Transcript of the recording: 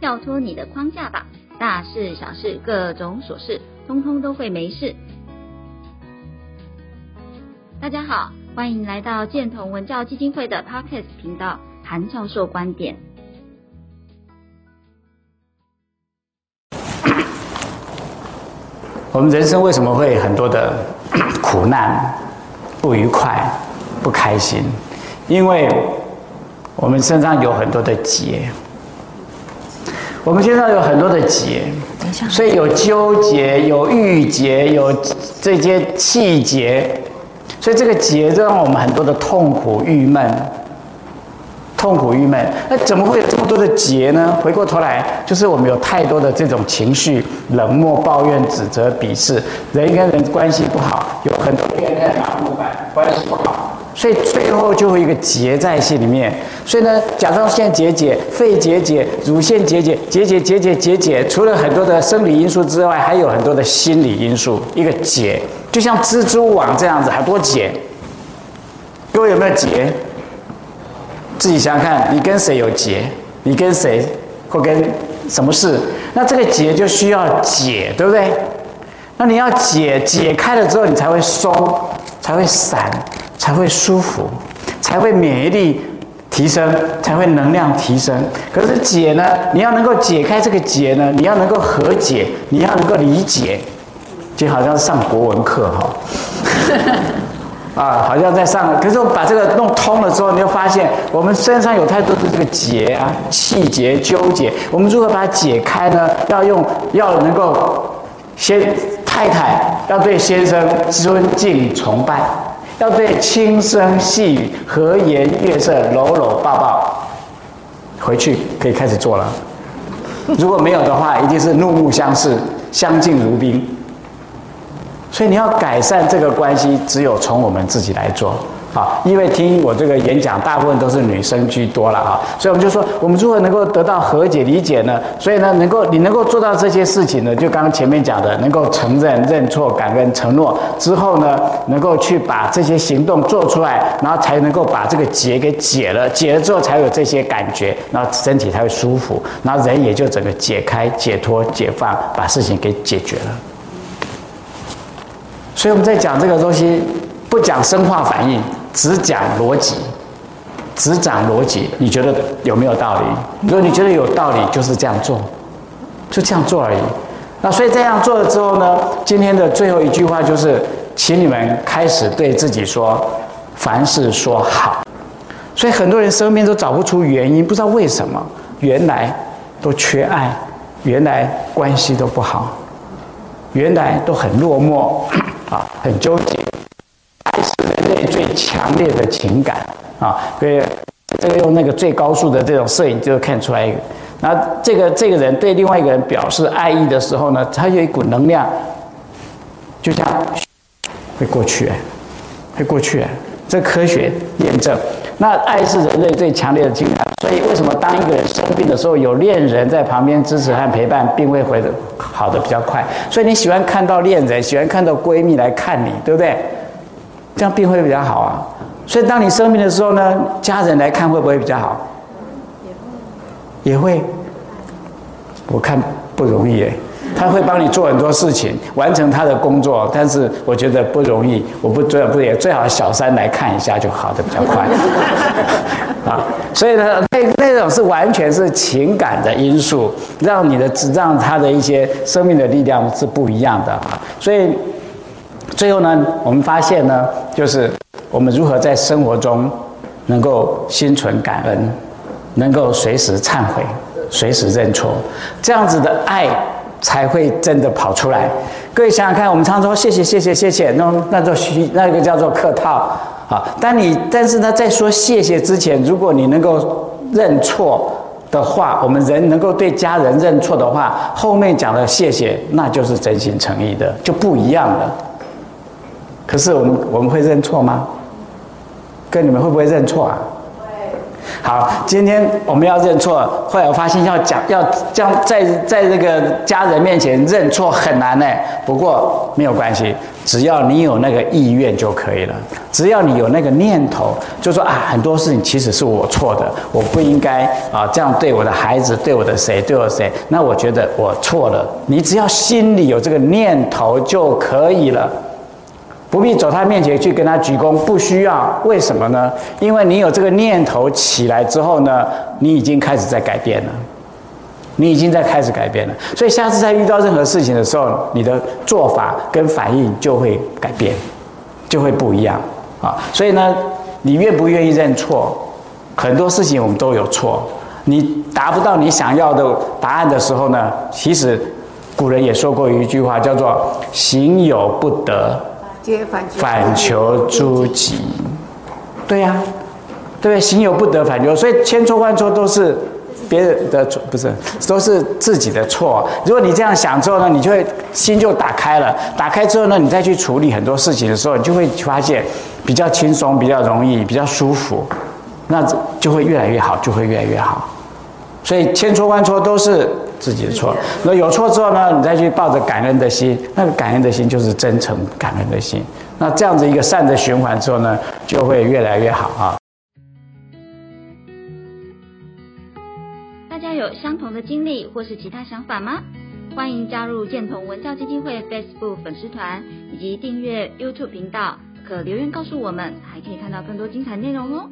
跳脱你的框架吧，大事小事各种琐事，通通都会没事。大家好，欢迎来到建同文教基金会的 Podcast 频道，韩教授观点。我们人生为什么会很多的苦难、不愉快、不开心？因为我们身上有很多的结。我们身上有很多的结，所以有纠结，有郁结，有这些气结，所以这个结就让我们很多的痛苦、郁闷。痛苦郁闷，那怎么会有这么多的结呢？回过头来，就是我们有太多的这种情绪，冷漠、抱怨、指责、鄙视，人跟人关系不好，有很多怨恨、麻木感，关系不好，所以最后就会一个结在心里面。所以呢，甲状腺结节、肺结节、乳腺结节、结节、结节、结节，除了很多的生理因素之外，还有很多的心理因素。一个结，就像蜘蛛网这样子，很多结。各位有没有结？自己想想看，你跟谁有结？你跟谁或跟什么事？那这个结就需要解，对不对？那你要解，解开了之后，你才会松，才会散，才会舒服，才会免疫力提升，才会能量提升。可是解呢？你要能够解开这个结呢？你要能够和解，你要能够理解，就好像上国文课哈。啊，好像在上，可是我们把这个弄通了之后，你就发现我们身上有太多的这个结啊，气结、纠结。我们如何把它解开呢？要用，要能够先太太要对先生尊敬崇拜，要对轻声细语、和颜悦色、搂搂抱抱。回去可以开始做了。如果没有的话，一定是怒目相视，相敬如宾。所以你要改善这个关系，只有从我们自己来做啊！因为听我这个演讲，大部分都是女生居多了啊，所以我们就说，我们如何能够得到和解理解呢？所以呢，能够你能够做到这些事情呢，就刚刚前面讲的，能够承认、认错、感恩、承诺之后呢，能够去把这些行动做出来，然后才能够把这个结给解了，解了之后才有这些感觉，然后身体才会舒服，然后人也就整个解开、解脱、解放，把事情给解决了。所以我们在讲这个东西，不讲生化反应，只讲逻辑，只讲逻辑。你觉得有没有道理？如果你觉得有道理，就是这样做，就这样做而已。那所以这样做了之后呢，今天的最后一句话就是，请你们开始对自己说，凡事说好。所以很多人生命都找不出原因，不知道为什么，原来都缺爱，原来关系都不好，原来都很落寞。啊，很纠结，爱是人类最强烈的情感啊！所以这个用那个最高速的这种摄影就看出来一个。那这个这个人对另外一个人表示爱意的时候呢，他有一股能量，就像会过去，会过去，这科学验证。那爱是人类最强烈的情感，所以为什么当一个人生病的时候，有恋人在旁边支持和陪伴，病会回的好的比较快。所以你喜欢看到恋人，喜欢看到闺蜜来看你，对不对？这样病会比较好啊。所以当你生病的时候呢，家人来看会不会比较好？也会。我看不容易诶。他会帮你做很多事情，完成他的工作，但是我觉得不容易。我不最不也最好小三来看一下就好的比较快 啊。所以呢，那那种是完全是情感的因素，让你的让他的一些生命的力量是不一样的啊。所以最后呢，我们发现呢，就是我们如何在生活中能够心存感恩，能够随时忏悔，随时认错，这样子的爱。才会真的跑出来。各位想想看，我们常说谢谢谢谢谢谢，那那做虚那个叫做客套啊。当你但是呢，在说谢谢之前，如果你能够认错的话，我们人能够对家人认错的话，后面讲的谢谢，那就是真心诚意的，就不一样了。可是我们我们会认错吗？跟你们会不会认错啊？会。好，今天我们要认错，后来我发现要讲要将在在这个家人面前认错很难呢。不过没有关系，只要你有那个意愿就可以了。只要你有那个念头，就说啊，很多事情其实是我错的，我不应该啊这样对我的孩子，对我的谁，对我谁。那我觉得我错了。你只要心里有这个念头就可以了。不必走他面前去跟他鞠躬，不需要。为什么呢？因为你有这个念头起来之后呢，你已经开始在改变了，你已经在开始改变了。所以下次再遇到任何事情的时候，你的做法跟反应就会改变，就会不一样啊。所以呢，你愿不愿意认错？很多事情我们都有错。你达不到你想要的答案的时候呢，其实古人也说过一句话，叫做“行有不得”。反求诸己，对呀、啊，对，行有不得，反求，所以千错万错都是别人的错，不是，都是自己的错。如果你这样想之后呢，你就会心就打开了，打开之后呢，你再去处理很多事情的时候，你就会发现比较轻松，比较容易，比较舒服，那就会越来越好，就会越来越好。所以千错万错都是。自己的错，那有错之后呢，你再去抱着感恩的心，那个感恩的心就是真诚感恩的心。那这样子一个善的循环之后呢，就会越来越好啊。大家有相同的经历或是其他想法吗？欢迎加入建同文教基金会 Facebook 粉丝团以及订阅 YouTube 频道，可留言告诉我们，还可以看到更多精彩内容哦。